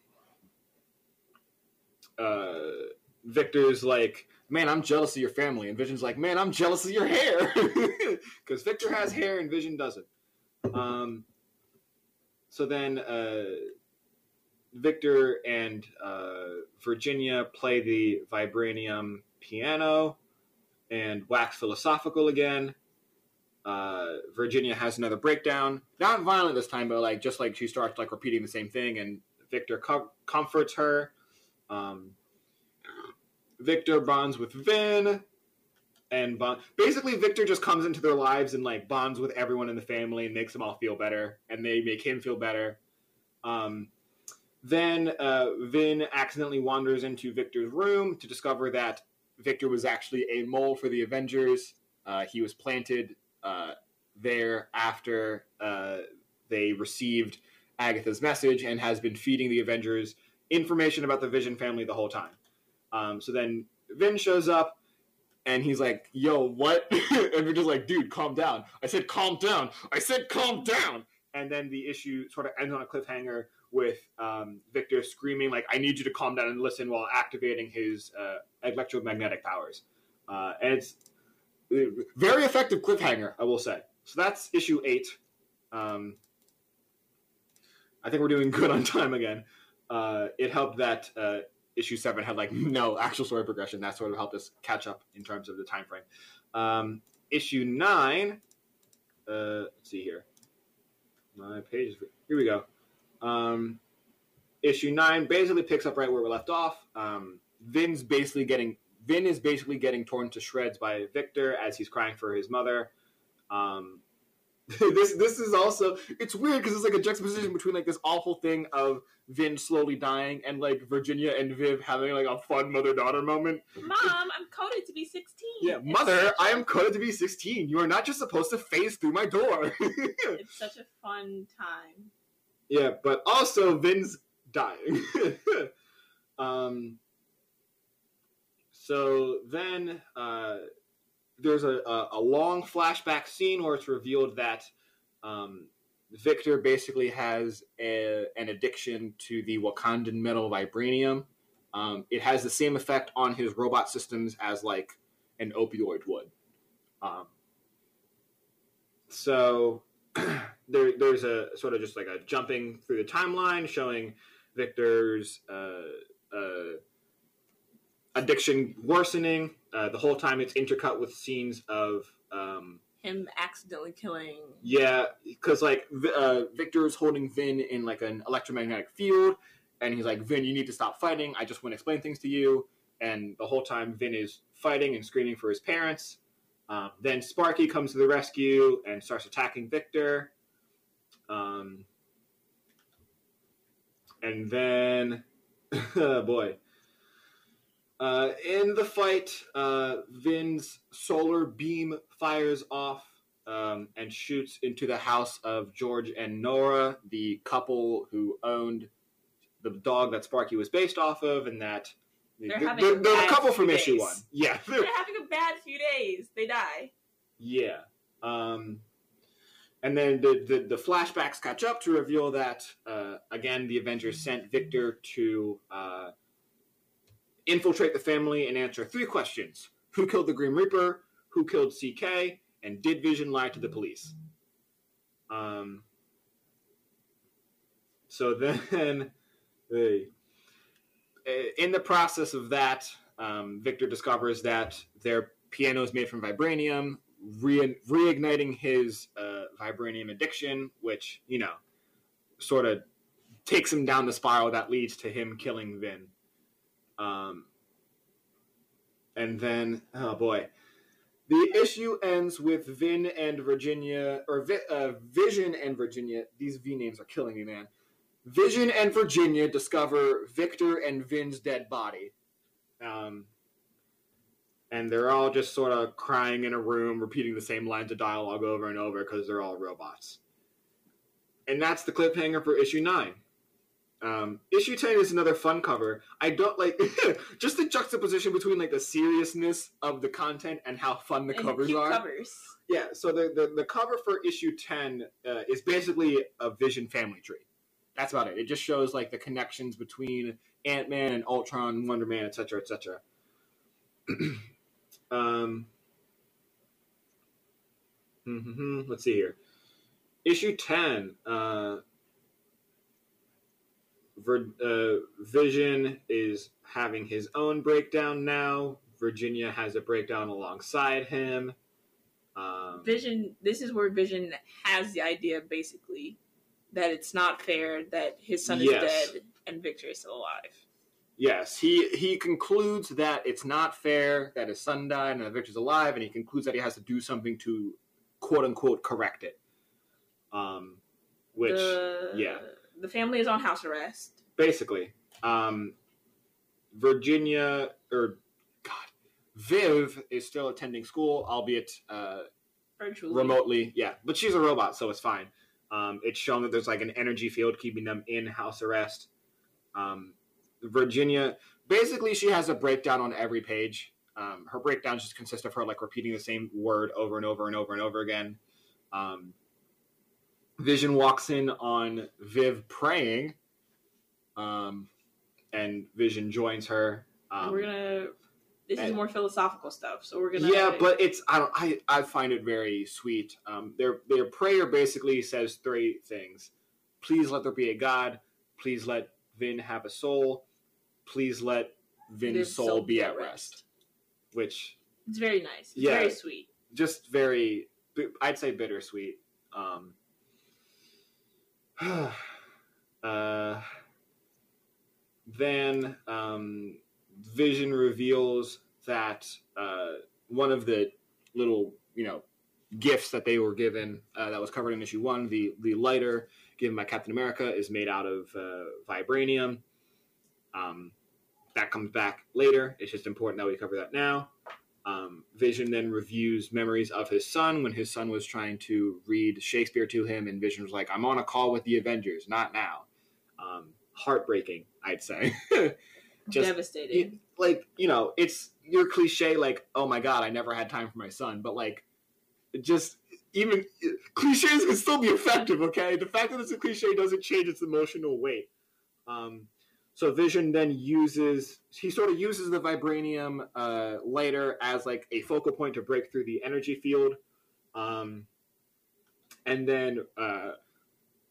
uh, Victor's like, man, I'm jealous of your family. And Vision's like, man, I'm jealous of your hair. Because Victor has hair and Vision doesn't. Um, so then uh, Victor and uh, Virginia play the vibranium piano and wax philosophical again. Uh, Virginia has another breakdown, not violent this time, but like just like she starts like repeating the same thing, and Victor com- comforts her. Um, Victor bonds with Vin, and bond- basically Victor just comes into their lives and like bonds with everyone in the family and makes them all feel better, and they make him feel better. Um, then uh, Vin accidentally wanders into Victor's room to discover that Victor was actually a mole for the Avengers. Uh, he was planted uh, there after uh, they received Agatha's message and has been feeding the Avengers information about the Vision family the whole time. Um, so then Vin shows up and he's like, "Yo, what?" and we're just like, "Dude, calm down." I said, "Calm down." I said, "Calm down." And then the issue sort of ends on a cliffhanger with um, Victor screaming like, "I need you to calm down and listen," while activating his uh, electromagnetic powers. Uh, and it's very effective cliffhanger, I will say. So that's issue eight. Um, I think we're doing good on time again. Uh, it helped that uh, issue seven had like no actual story progression. That sort of helped us catch up in terms of the time frame. Um, issue nine. Uh, let's see here. My page. Here we go. Um, issue nine basically picks up right where we left off. Um, Vin's basically getting Vin is basically getting torn to shreds by Victor as he's crying for his mother. Um, this this is also it's weird because it's like a juxtaposition between like this awful thing of Vin slowly dying and like Virginia and Viv having like a fun mother daughter moment. Mom, I'm coded to be 16. Yeah, It's mother, I am coded to be 16. You are not just supposed to phase through my door. It's such a fun time. Yeah, but also Vin's dying. um, so then uh, there's a, a, a long flashback scene where it's revealed that um, Victor basically has a, an addiction to the Wakandan metal vibranium. Um, it has the same effect on his robot systems as like an opioid would. Um, so there, there's a sort of just like a jumping through the timeline showing Victor's uh, uh, addiction worsening. Uh, the whole time it's intercut with scenes of um, Him accidentally killing. yeah, because like uh, Victor's holding Vin in like an electromagnetic field, and he's like, Vin, you need to stop fighting. I just want to explain things to you. And the whole time, Vin is fighting and screaming for his parents. Um, then Sparky comes to the rescue and starts attacking Victor. Um, and then, oh boy. Uh, in the fight, uh, Vin's solar beam fires off um, and shoots into the house of George and Nora, the couple who owned the dog that Sparky was based off of, and that They're they're, having they're, a they're a couple from few issue one. Yeah, They're having a bad few days. They die. Yeah. Um, and then the, the, the flashbacks catch up to reveal that, uh, again, the Avengers sent Victor to uh, infiltrate the family and answer three questions Who killed the Grim Reaper? Who killed CK? And did Vision lie to the police? Um, so then, they- uh, in the process of that, um, Victor discovers that their piano is made from vibranium, re- reigniting his uh, vibranium addiction, which, you know, sort of takes him down the spiral that leads to him killing Vin. Um, and then, oh boy. The issue ends with Vin and Virginia, or Vi- uh, Vision and Virginia. These V names are killing me, man. Vision and Virginia discover Victor and Vin's dead body. Um, and they're all just sort of crying in a room, repeating the same lines of dialogue over and over because they're all robots. And that's the cliffhanger for issue nine. Um, issue 10 is another fun cover. I don't like just the juxtaposition between like the seriousness of the content and how fun the And covers are. covers. Yeah, so the, the, the cover for issue 10 uh, is basically a Vision family tree. That's about it. It just shows like the connections between Ant Man and Ultron, Wonder Man, etc., etc. um, hmm let's see here. Issue 10. Uh, Vir- uh, Vision is having his own breakdown now. Virginia has a breakdown alongside him. Um, Vision. This is where Vision has the idea, basically, that it's not fair that his son is Yes. dead and Victor is still alive. Yes, he he concludes that it's not fair that his son died and that Victor's alive, and he concludes that he has to do something to quote unquote correct it. Um, which the, yeah. The family is on house arrest. basically, um, Virginia or God, Viv is still attending school, albeit uh, Virtually. remotely. Yeah, but she's a robot, so it's fine. Um, it's shown that there's like an energy field keeping them in house arrest. Um, Virginia, basically, she has a breakdown on every page. Um, her breakdowns just consist of her like repeating the same word over and over and over and over again. Um, Vision walks in on Viv praying, um, and Vision joins her. Um, we're gonna. This is more philosophical stuff, so we're gonna. yeah, but it's I don't I I find it very sweet. Um, their their prayer basically says three things: please let there be a God. Please let Vin have a soul. Please let Vin's Vin's soul, be at rest. Which it's very nice. It's Yeah. very sweet. just very I'd say bittersweet. Um, uh, then um, Vision reveals that uh, one of the little you know gifts that they were given uh, that was covered in issue one, the the lighter given by Captain America, is made out of uh, vibranium. Um, that comes back later. It's just important that we cover that now. Um, Vision then reviews memories of his son when his son was trying to read Shakespeare to him, and Vision was like, "I'm on a call with the Avengers, not now." Um, heartbreaking, I'd say. Just Devastating. it- like you know, it's your cliche, like, "Oh my God, I never had time for my son," but like, just even cliches can still be effective. Okay, the fact that it's a cliche doesn't change its emotional weight. Um, so Vision then uses he sort of uses the vibranium uh, lighter as like a focal point to break through the energy field, um, and then uh,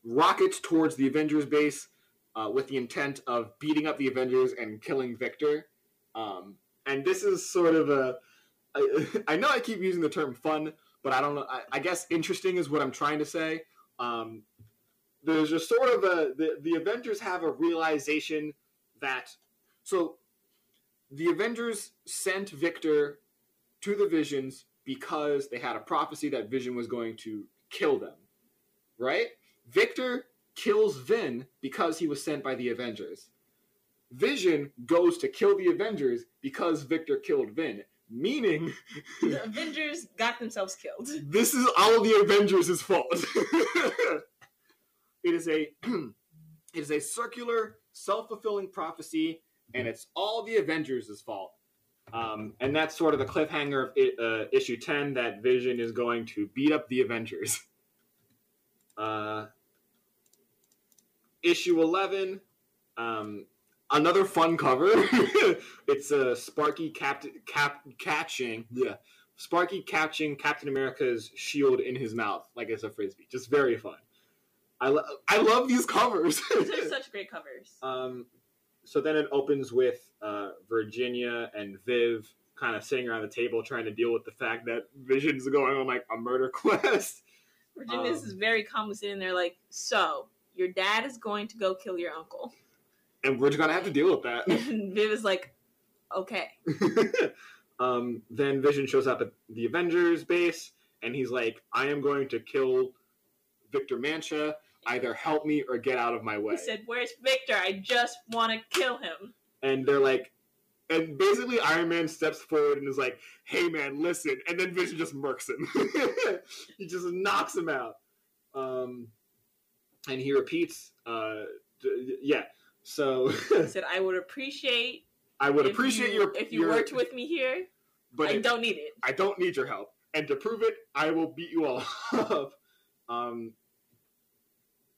rockets towards the Avengers base uh, with the intent of beating up the Avengers and killing Victor. Um, and this is sort of a I, I know I keep using the term fun, but I don't know. I, I guess interesting is what I'm trying to say. Um, there's just sort of a the, the Avengers have a realization that so the Avengers sent Victor to the Visions because they had a prophecy that Vision was going to kill them, right? Victor kills Vin because he was sent by the Avengers. Vision goes to kill the Avengers because Victor killed Vin. meaning The Avengers got themselves killed. this is all the Avengers' fault. it is a it is a circular, self-fulfilling prophecy, and it's all the Avengers' fault. Um, and that's sort of the cliffhanger of it, uh, issue ten that Vision is going to beat up the Avengers. Uh, issue eleven, um, another fun cover. it's a Sparky cap, cap catching yeah Sparky catching Captain America's shield in his mouth like it's a frisbee. Just very fun. I, lo- I love these covers. These are such great covers. um, so then it opens with uh, Virginia and Viv kind of sitting around the table trying to deal with the fact that Vision's going on like a murder quest. Virginia um, is very calmly sitting there, like, so your dad is going to go kill your uncle, And we're just gonna have to deal with that. and Viv is like, okay. um, then Vision shows up at the Avengers base, and he's like, "I am going to kill Victor Mancha. Either help me or get out of my way." He said, "Where's Victor? I just want to kill him." and they're like, and basically Iron Man steps forward and is like, "Hey man, listen," and then Vision just murks him. he just knocks him out. Um, and he repeats, uh, d- "Yeah." So He said, "I would appreciate I would appreciate you, your if you your, worked with me here. but I don't need it." I don't need your help. And to prove it, I will beat you all up. Um,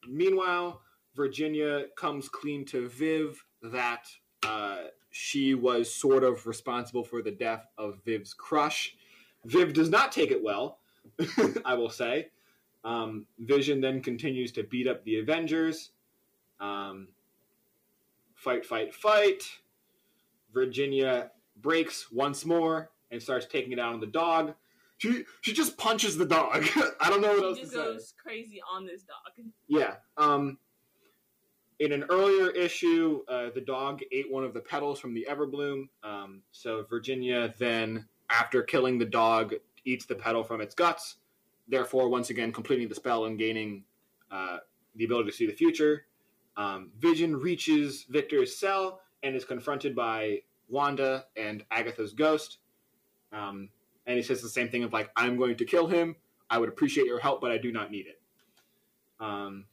meanwhile, Virginia comes clean to Viv that uh, she was sort of responsible for the death of Viv's crush. Viv does not take it well, I will say. Um, Vision then continues to beat up the Avengers. Um, fight, fight, fight. Virginia breaks once more and starts taking it out on the dog. She she just punches the dog. I don't know what else He to just say. goes crazy on this dog. Yeah. Um, in an earlier issue, uh, the dog ate one of the petals from the Everbloom. Um, so Virginia then, after killing the dog, eats the petal from its guts. Therefore, once again, completing the spell and gaining uh, the ability to see the future. Um, Vision reaches Victor's cell and is confronted by Wanda and Agatha's ghost. Um, and he says the same thing of like, "I'm going to kill him. I would appreciate your help, but I do not need it." Um,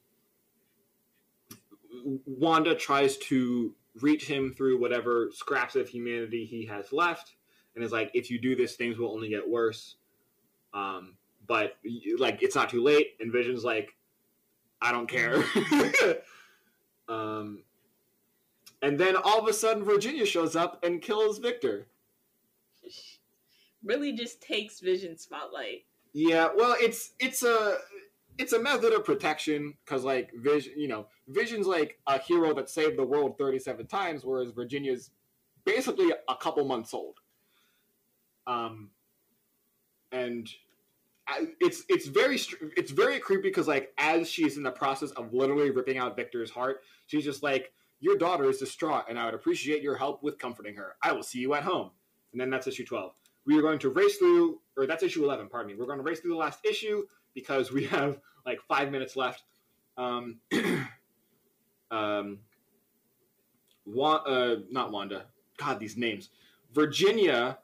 Wanda tries to reach him through whatever scraps of humanity he has left, and is like, "If you do this, things will only get worse." Um, but like, it's not too late. And Vision's like, "I don't care." um, and then all of a sudden, Virginia shows up and kills Victor. Really, just takes Vision spotlight. Yeah, well, it's it's a it's a method of protection because like Vision, you know, Vision's like a hero that saved the world thirty seven times, whereas Virginia's basically a couple months old. Um, and I, it's it's very it's very creepy because like as she's in the process of literally ripping out Victor's heart, she's just like, "Your daughter is distraught, and I would appreciate your help with comforting her. I will see you at home." And then that's issue twelve we are going to race through, or that's issue 11, pardon me. We're going to race through the last issue because we have like five minutes left. Um, um, Wa- uh, not Wanda. God, these names. Virginia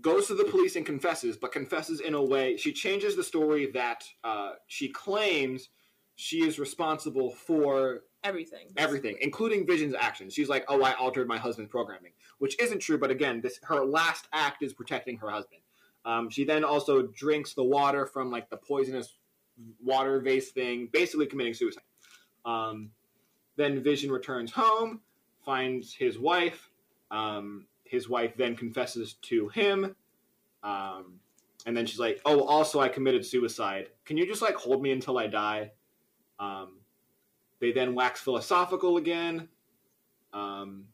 goes to the police and confesses, but confesses in a way. She changes the story that uh, she claims she is responsible for Everything. everything, including Vision's actions. She's like, "Oh, I altered my husband's programming," which isn't true. But again, this her last act is protecting her husband. Um, she then also drinks the water from like the poisonous water vase thing, basically committing suicide. Um, then Vision returns home, finds his wife. Um, his wife then confesses to him, um, and then she's like, "Oh, also I committed suicide. Can you just like hold me until I die?" Um, they then wax philosophical again, um,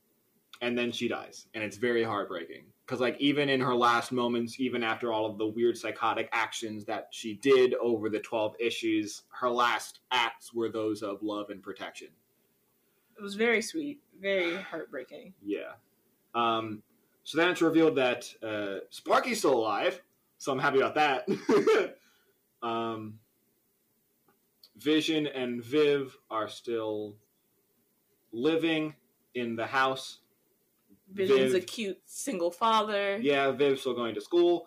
and then she dies, and it's very heartbreaking because like even in her last moments, even after all of the weird psychotic actions that she did over the twelve issues, her last acts were those of love and protection. It was very sweet, very heartbreaking. Yeah. Um, so then it's revealed that uh, Sparky's still alive, so I'm happy about that. um, Vision and Viv are still living in the house, Vision's a cute single father. Yeah, Viv's still going to school.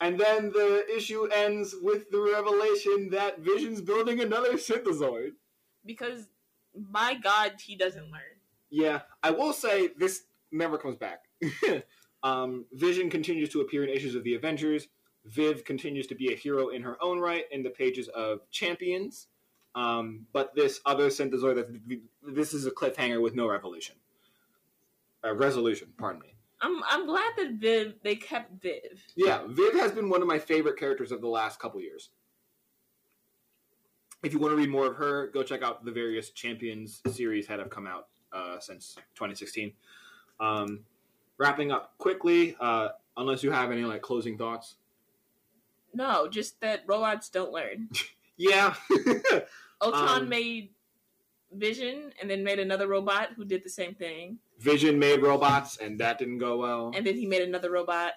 And then the issue ends with the revelation that Vision's building another synthezoid. Because my God, he doesn't learn. Yeah, I will say this never comes back. um, Vision continues to appear in issues of the Avengers. Viv continues to be a hero in her own right in the pages of Champions. Um, but this other synthezoid, that this is a cliffhanger with no revolution. Uh, resolution, pardon me. I'm I'm glad that Viv they kept Viv. Yeah, Viv has been one of my favorite characters of the last couple years. If you want to read more of her, go check out the various Champions series that have come out uh, since 2016. Um, wrapping up quickly, uh, unless you have any like closing thoughts. No, just that robots don't learn. Yeah, Ultron Um, made Vision and then made another robot who did the same thing. Vision made robots, and that didn't go well. And then he made another robot.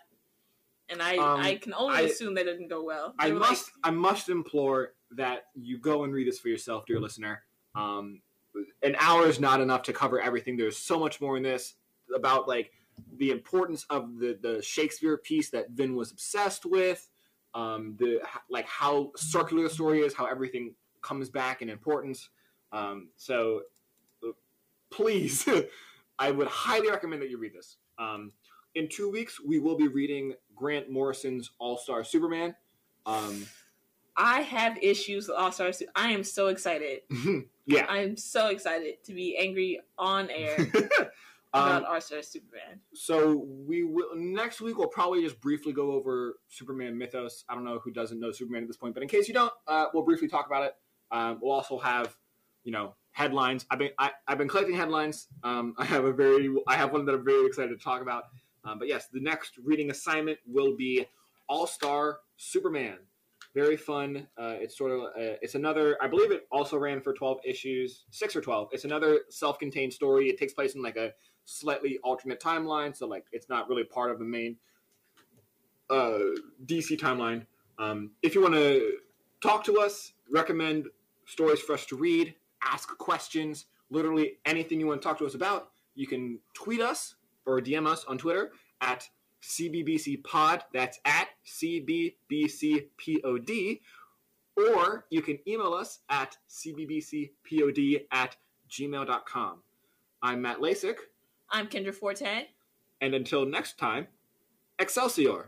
And I Um, I can only I- assume that didn't go well. I They like, must I must implore that you go and read this for yourself, dear listener. Um, an hour is not enough to cover everything. There's so much more in this about like the importance of the the Shakespeare piece that Vin was obsessed with. Um, the like how circular the story is, how everything comes back in importance. Um, so please, I would highly recommend that you read this. Um, in two weeks, we will be reading Grant Morrison's All Star Superman. Um, I have issues with All Stars. I am so excited. yeah. I am so excited to be angry on air um, about All Stars Superman. so we will next week. We'll probably just briefly go over Superman mythos. I don't know who doesn't know Superman at this point, but in case you don't, uh, we'll briefly talk about it. Um, we'll also have, you know, headlines. I've been I, I've been collecting headlines. Um, I have a very I have one that I'm very excited to talk about. Um, but yes, the next reading assignment will be All Star Superman. Very fun. Uh, it's sort of uh, it's another. I believe it also ran for twelve issues, six or twelve. It's another self-contained story. It takes place in like a slightly alternate timeline, so like it's not really part of the main uh, DC timeline. Um, if you want to talk to us, recommend stories for us to read, ask questions, literally anything you want to talk to us about, you can tweet us or DM us on Twitter at CBBC Pod. That's at CBBCPOD. Or you can email us at CBBCPOD at gmail.com. I'm Matt Lasik, I'm Kendra Forte. and until next time, Excelsior!